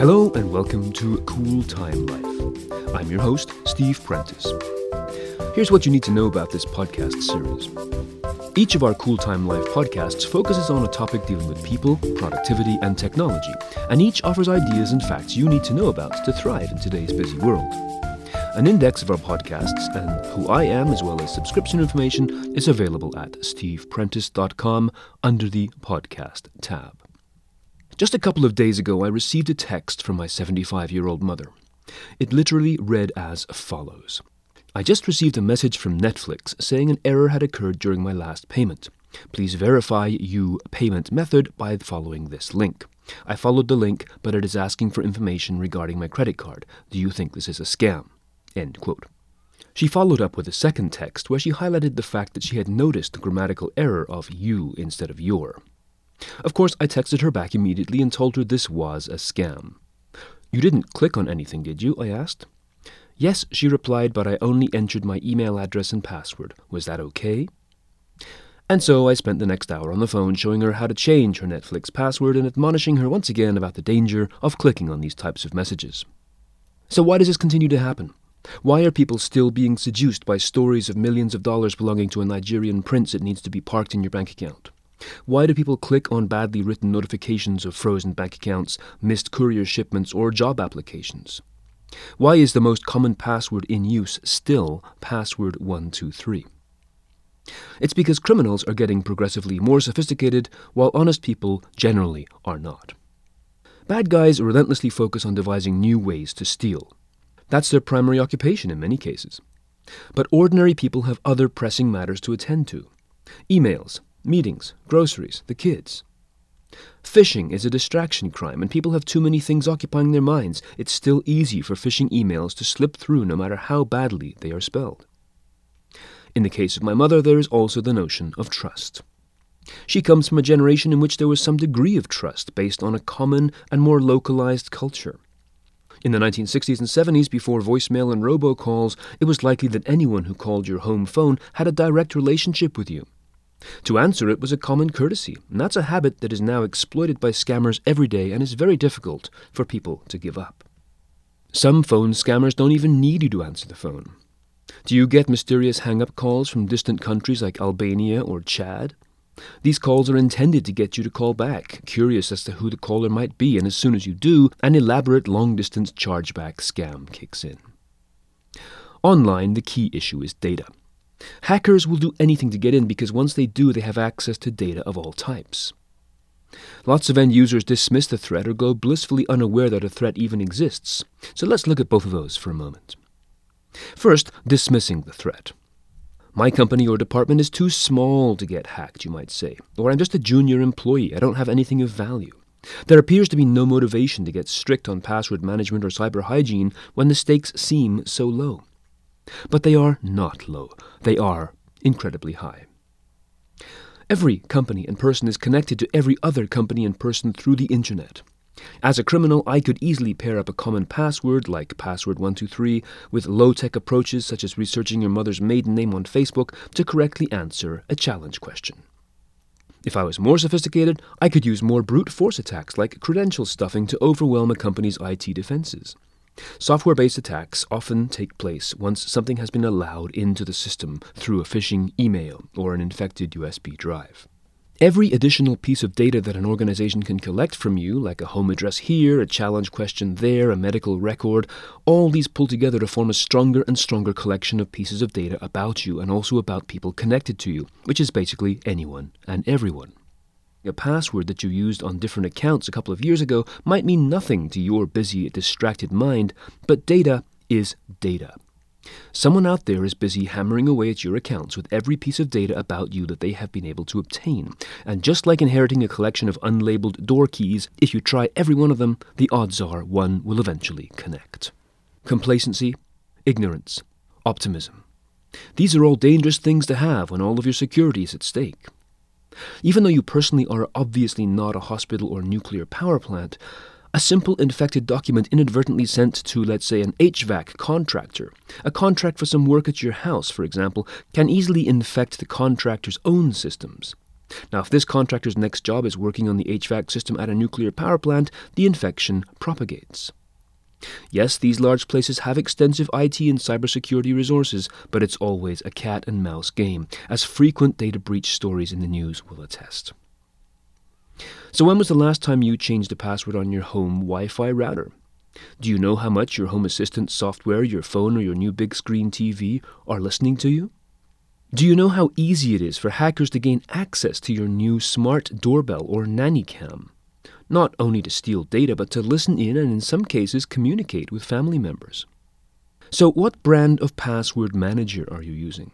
Hello and welcome to Cool Time Life. I'm your host, Steve Prentice. Here's what you need to know about this podcast series. Each of our Cool Time Life podcasts focuses on a topic dealing with people, productivity, and technology, and each offers ideas and facts you need to know about to thrive in today's busy world. An index of our podcasts and who I am, as well as subscription information, is available at steveprentice.com under the podcast tab. Just a couple of days ago, I received a text from my 75 year old mother. It literally read as follows I just received a message from Netflix saying an error had occurred during my last payment. Please verify you payment method by following this link. I followed the link, but it is asking for information regarding my credit card. Do you think this is a scam? End quote. She followed up with a second text where she highlighted the fact that she had noticed the grammatical error of you instead of your. Of course, I texted her back immediately and told her this was a scam. You didn't click on anything, did you? I asked. Yes, she replied, but I only entered my email address and password. Was that okay? And so I spent the next hour on the phone showing her how to change her Netflix password and admonishing her once again about the danger of clicking on these types of messages. So, why does this continue to happen? Why are people still being seduced by stories of millions of dollars belonging to a Nigerian prince that needs to be parked in your bank account? Why do people click on badly written notifications of frozen bank accounts, missed courier shipments, or job applications? Why is the most common password in use still password 123? It's because criminals are getting progressively more sophisticated, while honest people generally are not. Bad guys relentlessly focus on devising new ways to steal. That's their primary occupation in many cases. But ordinary people have other pressing matters to attend to emails, meetings, groceries, the kids. Phishing is a distraction crime, and people have too many things occupying their minds. It's still easy for phishing emails to slip through no matter how badly they are spelled. In the case of my mother, there is also the notion of trust. She comes from a generation in which there was some degree of trust based on a common and more localized culture. In the 1960s and 70s, before voicemail and robocalls, it was likely that anyone who called your home phone had a direct relationship with you. To answer it was a common courtesy, and that's a habit that is now exploited by scammers every day and is very difficult for people to give up. Some phone scammers don't even need you to answer the phone. Do you get mysterious hang up calls from distant countries like Albania or Chad? These calls are intended to get you to call back, curious as to who the caller might be, and as soon as you do, an elaborate long distance chargeback scam kicks in. Online, the key issue is data. Hackers will do anything to get in because once they do, they have access to data of all types. Lots of end users dismiss the threat or go blissfully unaware that a threat even exists. So let's look at both of those for a moment. First, dismissing the threat. My company or department is too small to get hacked, you might say. Or I'm just a junior employee. I don't have anything of value. There appears to be no motivation to get strict on password management or cyber hygiene when the stakes seem so low. But they are not low, they are incredibly high. Every company and person is connected to every other company and person through the internet. As a criminal, I could easily pair up a common password like password123 with low tech approaches such as researching your mother's maiden name on Facebook to correctly answer a challenge question. If I was more sophisticated, I could use more brute force attacks like credential stuffing to overwhelm a company's IT defenses. Software based attacks often take place once something has been allowed into the system through a phishing email or an infected USB drive. Every additional piece of data that an organization can collect from you, like a home address here, a challenge question there, a medical record, all these pull together to form a stronger and stronger collection of pieces of data about you and also about people connected to you, which is basically anyone and everyone. A password that you used on different accounts a couple of years ago might mean nothing to your busy, distracted mind, but data is data. Someone out there is busy hammering away at your accounts with every piece of data about you that they have been able to obtain. And just like inheriting a collection of unlabeled door keys, if you try every one of them, the odds are one will eventually connect. Complacency, ignorance, optimism. These are all dangerous things to have when all of your security is at stake. Even though you personally are obviously not a hospital or nuclear power plant, a simple infected document inadvertently sent to, let's say, an HVAC contractor, a contract for some work at your house, for example, can easily infect the contractor's own systems. Now, if this contractor's next job is working on the HVAC system at a nuclear power plant, the infection propagates. Yes, these large places have extensive IT and cybersecurity resources, but it's always a cat and mouse game, as frequent data breach stories in the news will attest. So, when was the last time you changed a password on your home Wi Fi router? Do you know how much your home assistant software, your phone, or your new big screen TV are listening to you? Do you know how easy it is for hackers to gain access to your new smart doorbell or nanny cam? Not only to steal data, but to listen in and in some cases communicate with family members. So, what brand of password manager are you using?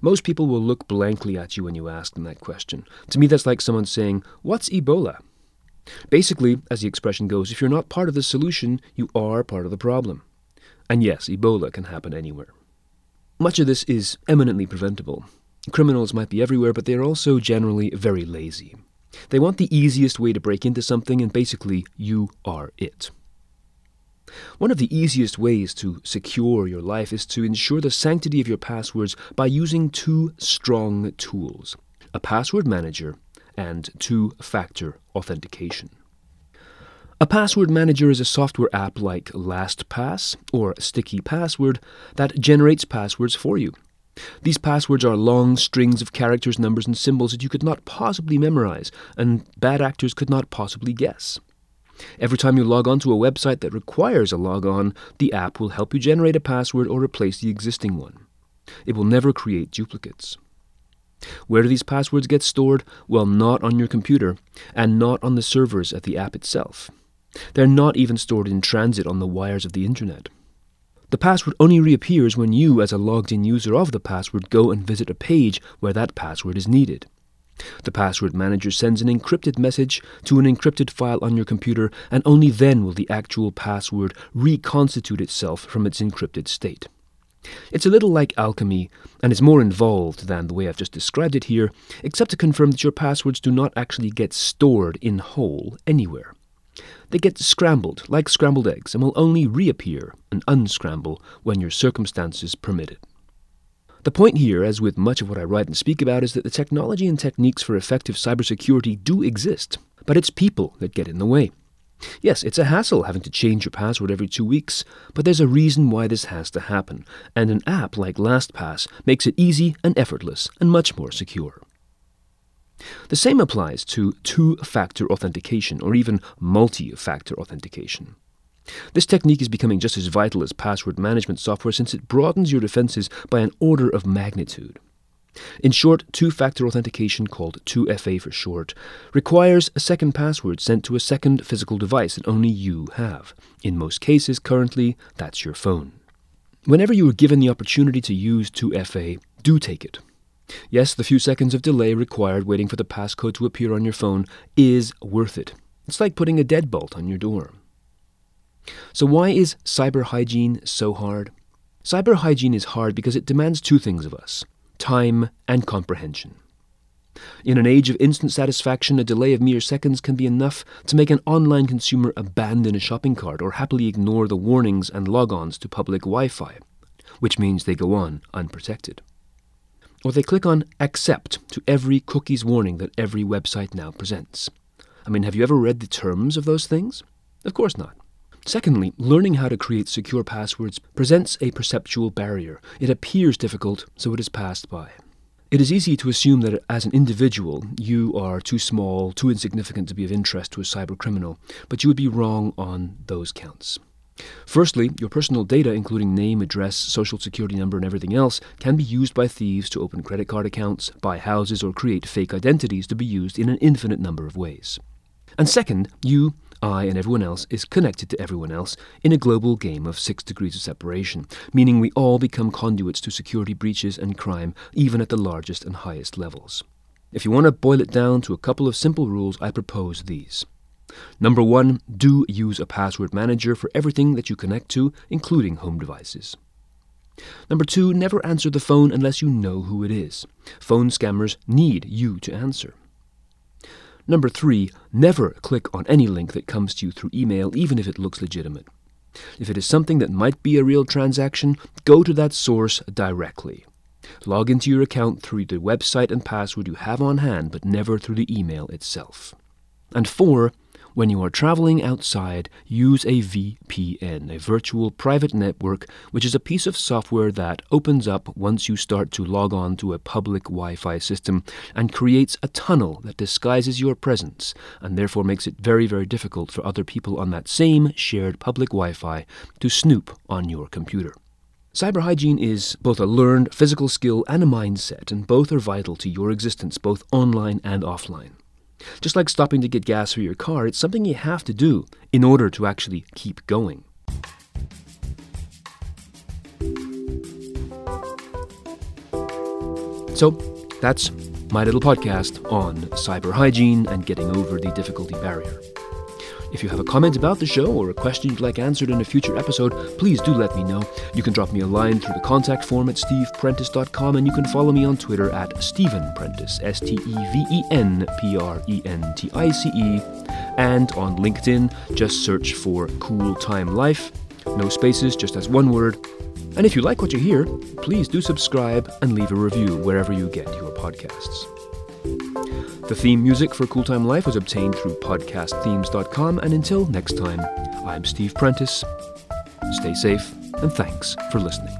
Most people will look blankly at you when you ask them that question. To me, that's like someone saying, What's Ebola? Basically, as the expression goes, if you're not part of the solution, you are part of the problem. And yes, Ebola can happen anywhere. Much of this is eminently preventable. Criminals might be everywhere, but they are also generally very lazy. They want the easiest way to break into something, and basically, you are it. One of the easiest ways to secure your life is to ensure the sanctity of your passwords by using two strong tools a password manager and two factor authentication. A password manager is a software app like LastPass or Sticky Password that generates passwords for you. These passwords are long strings of characters, numbers, and symbols that you could not possibly memorize, and bad actors could not possibly guess. Every time you log on to a website that requires a logon, the app will help you generate a password or replace the existing one. It will never create duplicates. Where do these passwords get stored? Well, not on your computer, and not on the servers at the app itself. They're not even stored in transit on the wires of the internet. The password only reappears when you, as a logged in user of the password, go and visit a page where that password is needed. The password manager sends an encrypted message to an encrypted file on your computer, and only then will the actual password reconstitute itself from its encrypted state. It's a little like alchemy, and is more involved than the way I've just described it here, except to confirm that your passwords do not actually get stored in whole anywhere. They get scrambled like scrambled eggs and will only reappear and unscramble when your circumstances permit it. The point here, as with much of what I write and speak about, is that the technology and techniques for effective cybersecurity do exist, but it's people that get in the way. Yes, it's a hassle having to change your password every two weeks, but there's a reason why this has to happen, and an app like LastPass makes it easy and effortless and much more secure. The same applies to two factor authentication or even multi factor authentication. This technique is becoming just as vital as password management software since it broadens your defenses by an order of magnitude. In short, two factor authentication, called 2FA for short, requires a second password sent to a second physical device that only you have. In most cases, currently, that's your phone. Whenever you are given the opportunity to use 2FA, do take it. Yes, the few seconds of delay required waiting for the passcode to appear on your phone is worth it. It's like putting a deadbolt on your door. So, why is cyber hygiene so hard? Cyber hygiene is hard because it demands two things of us time and comprehension. In an age of instant satisfaction, a delay of mere seconds can be enough to make an online consumer abandon a shopping cart or happily ignore the warnings and logons to public Wi Fi, which means they go on unprotected or they click on Accept to every cookies warning that every website now presents. I mean, have you ever read the terms of those things? Of course not. Secondly, learning how to create secure passwords presents a perceptual barrier. It appears difficult, so it is passed by. It is easy to assume that as an individual, you are too small, too insignificant to be of interest to a cyber criminal, but you would be wrong on those counts. Firstly, your personal data, including name, address, social security number, and everything else, can be used by thieves to open credit card accounts, buy houses, or create fake identities to be used in an infinite number of ways. And second, you, I, and everyone else is connected to everyone else in a global game of six degrees of separation, meaning we all become conduits to security breaches and crime, even at the largest and highest levels. If you want to boil it down to a couple of simple rules, I propose these. Number one, do use a password manager for everything that you connect to, including home devices. Number two, never answer the phone unless you know who it is. Phone scammers need you to answer. Number three, never click on any link that comes to you through email, even if it looks legitimate. If it is something that might be a real transaction, go to that source directly. Log into your account through the website and password you have on hand, but never through the email itself. And four, when you are traveling outside, use a VPN, a virtual private network, which is a piece of software that opens up once you start to log on to a public Wi Fi system and creates a tunnel that disguises your presence and therefore makes it very, very difficult for other people on that same shared public Wi Fi to snoop on your computer. Cyber hygiene is both a learned physical skill and a mindset, and both are vital to your existence, both online and offline. Just like stopping to get gas for your car, it's something you have to do in order to actually keep going. So, that's my little podcast on cyber hygiene and getting over the difficulty barrier. If you have a comment about the show or a question you'd like answered in a future episode, please do let me know. You can drop me a line through the contact form at steveprentice.com and you can follow me on Twitter at Steven Prentice, S T E V E N P R E N T I C E. And on LinkedIn, just search for Cool Time Life. No spaces, just as one word. And if you like what you hear, please do subscribe and leave a review wherever you get your podcasts. The theme music for Cool Time Life was obtained through podcastthemes.com, and until next time, I'm Steve Prentice. Stay safe, and thanks for listening.